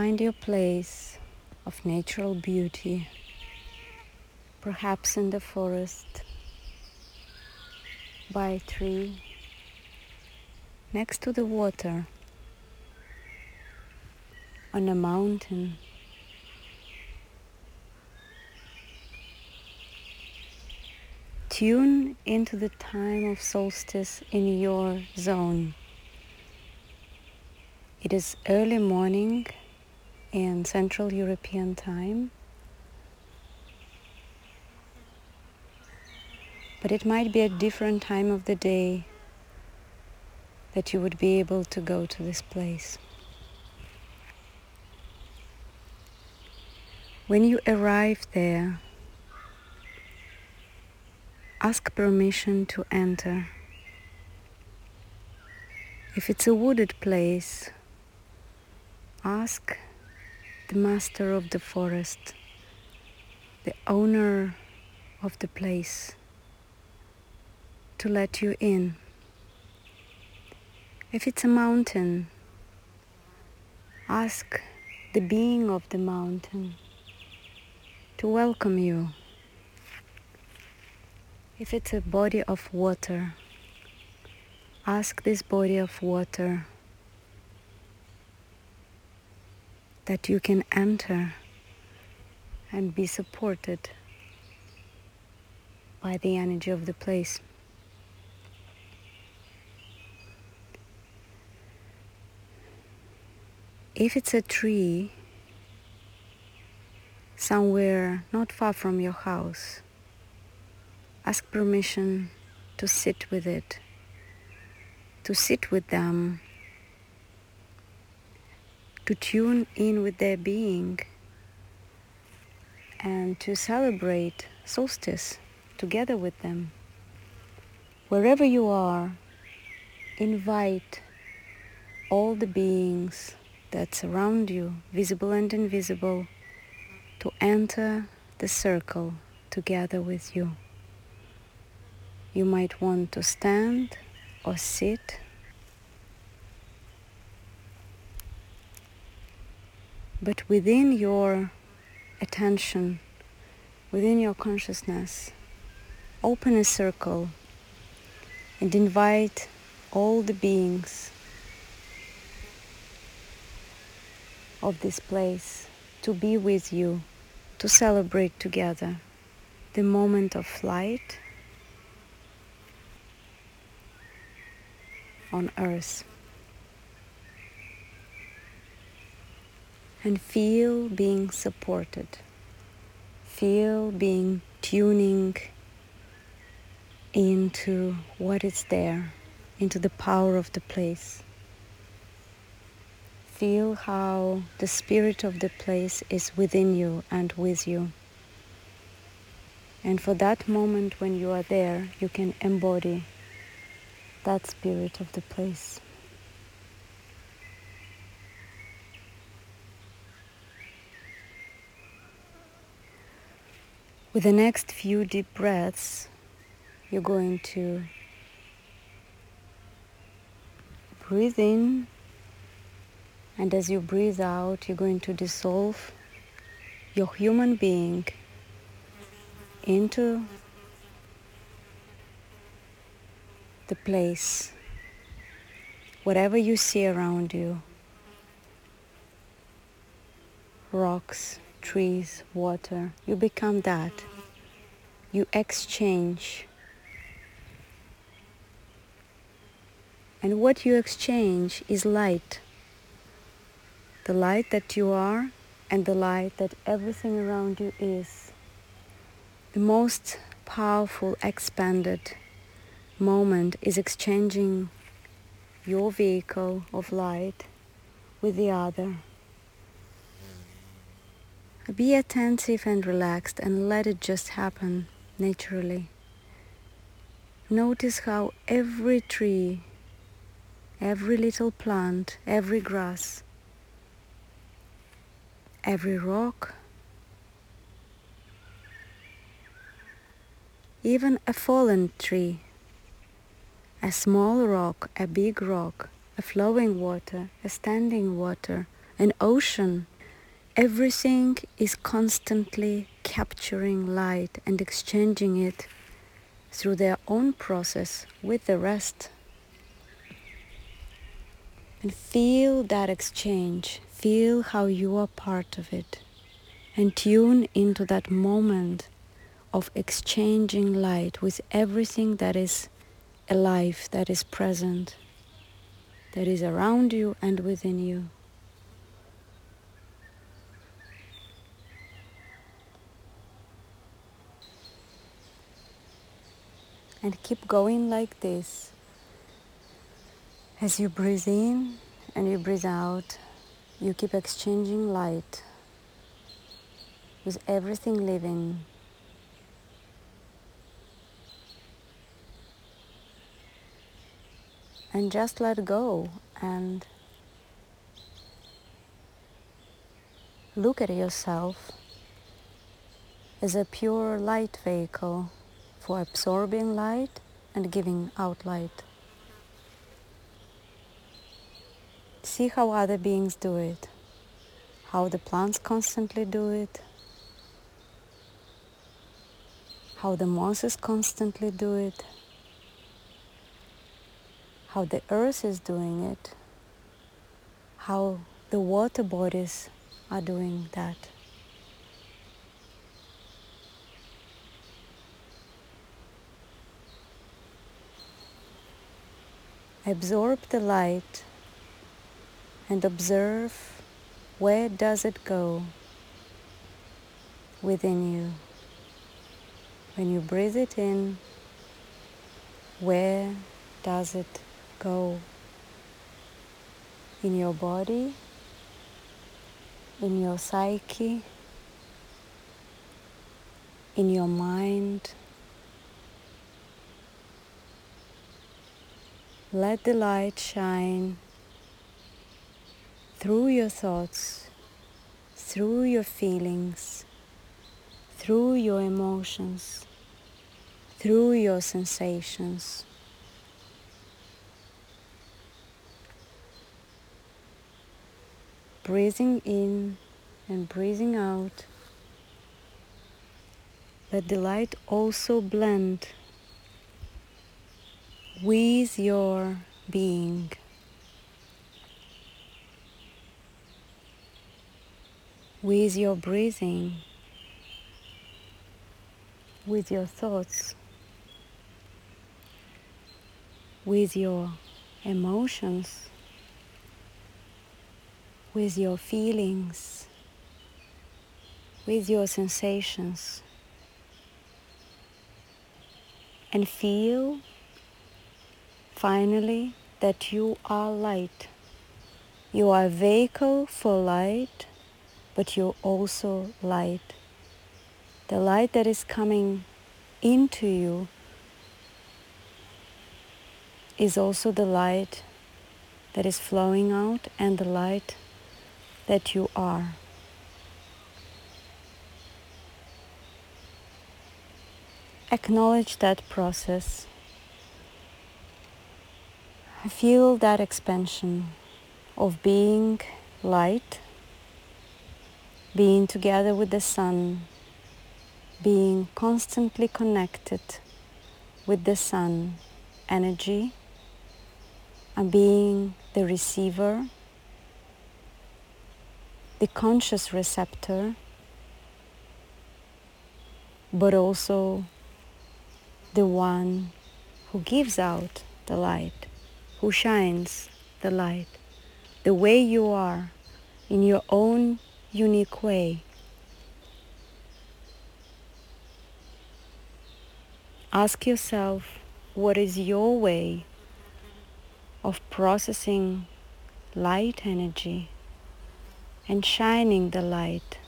find your place of natural beauty, perhaps in the forest, by a tree, next to the water, on a mountain. Tune into the time of solstice in your zone. It is early morning in Central European time, but it might be a different time of the day that you would be able to go to this place. When you arrive there, ask permission to enter. If it's a wooded place, ask the master of the forest, the owner of the place, to let you in. If it's a mountain, ask the being of the mountain to welcome you. If it's a body of water, ask this body of water that you can enter and be supported by the energy of the place. If it's a tree somewhere not far from your house, ask permission to sit with it, to sit with them, to tune in with their being, and to celebrate solstice together with them. Wherever you are, invite all the beings that surround you, visible and invisible, to enter the circle together with you. You might want to stand or sit. But within your attention, within your consciousness, open a circle and invite all the beings of this place to be with you, to celebrate together the moment of flight on earth. And feel being supported. Feel being tuning into what is there, into the power of the place. Feel how the spirit of the place is within you and with you. And for that moment when you are there, you can embody that spirit of the place. With the next few deep breaths, you're going to breathe in, and as you breathe out, you're going to dissolve your human being into the place, whatever you see around you rocks, trees, water you become that. You exchange. And what you exchange is light. The light that you are and the light that everything around you is. The most powerful, expanded moment is exchanging your vehicle of light with the other. Be attentive and relaxed and let it just happen naturally. Notice how every tree, every little plant, every grass, every rock, even a fallen tree a small rock, a big rock, a flowing water, a standing water, an ocean. Everything is constantly capturing light and exchanging it through their own process with the rest. And feel that exchange. Feel how you are part of it. And tune into that moment of exchanging light with everything that is alive, that is present, that is around you and within you. And keep going like this. As you breathe in and you breathe out, you keep exchanging light with everything living. And just let go and look at yourself as a pure light vehicle for absorbing light and giving out light. See how other beings do it, how the plants constantly do it, how the mosses constantly do it, how the earth is doing it, how the water bodies are doing that. Absorb the light and observe where does it go within you. When you breathe it in, where does it go? In your body, in your psyche, in your mind. Let the light shine through your thoughts, through your feelings, through your emotions, through your sensations. Breathing in and breathing out. Let the light also blend with your being. with your breathing, with your thoughts, with your emotions, with your feelings, with your sensations, and feel finally that you are light. You are a vehicle for light but you're also light. The light that is coming into you is also the light that is flowing out and the light that you are. Acknowledge that process. I feel that expansion of being light being together with the sun, being constantly connected with the sun energy, and being the receiver, the conscious receptor, but also the one who gives out the light, who shines the light, the way you are in your own unique way. Ask yourself what is your way of processing light energy and shining the light.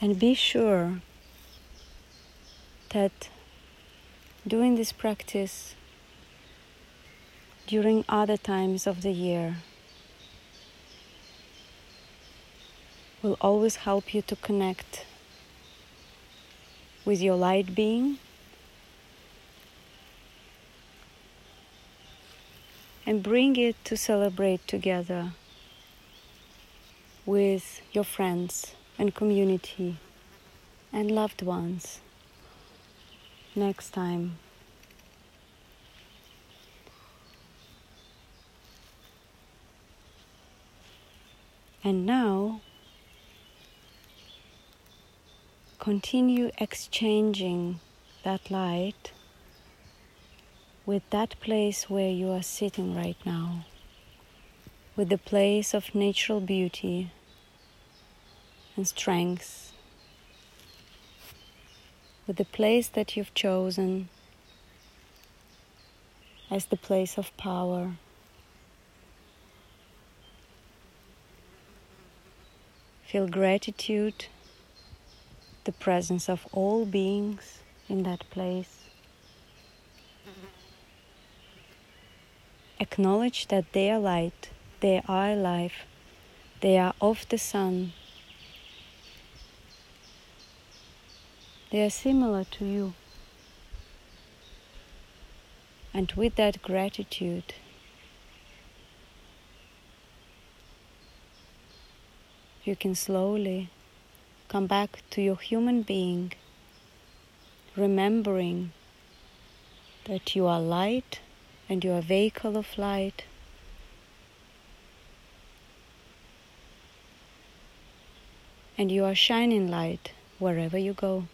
And be sure that doing this practice during other times of the year will always help you to connect with your light being and bring it to celebrate together with your friends and community and loved ones next time. And now, continue exchanging that light with that place where you are sitting right now, with the place of natural beauty and strength, with the place that you've chosen as the place of power. Feel gratitude, the presence of all beings in that place. Acknowledge that they are light, they are life, they are of the sun. They are similar to you. And with that gratitude, you can slowly come back to your human being, remembering that you are light and you are a vehicle of light. And you are shining light wherever you go.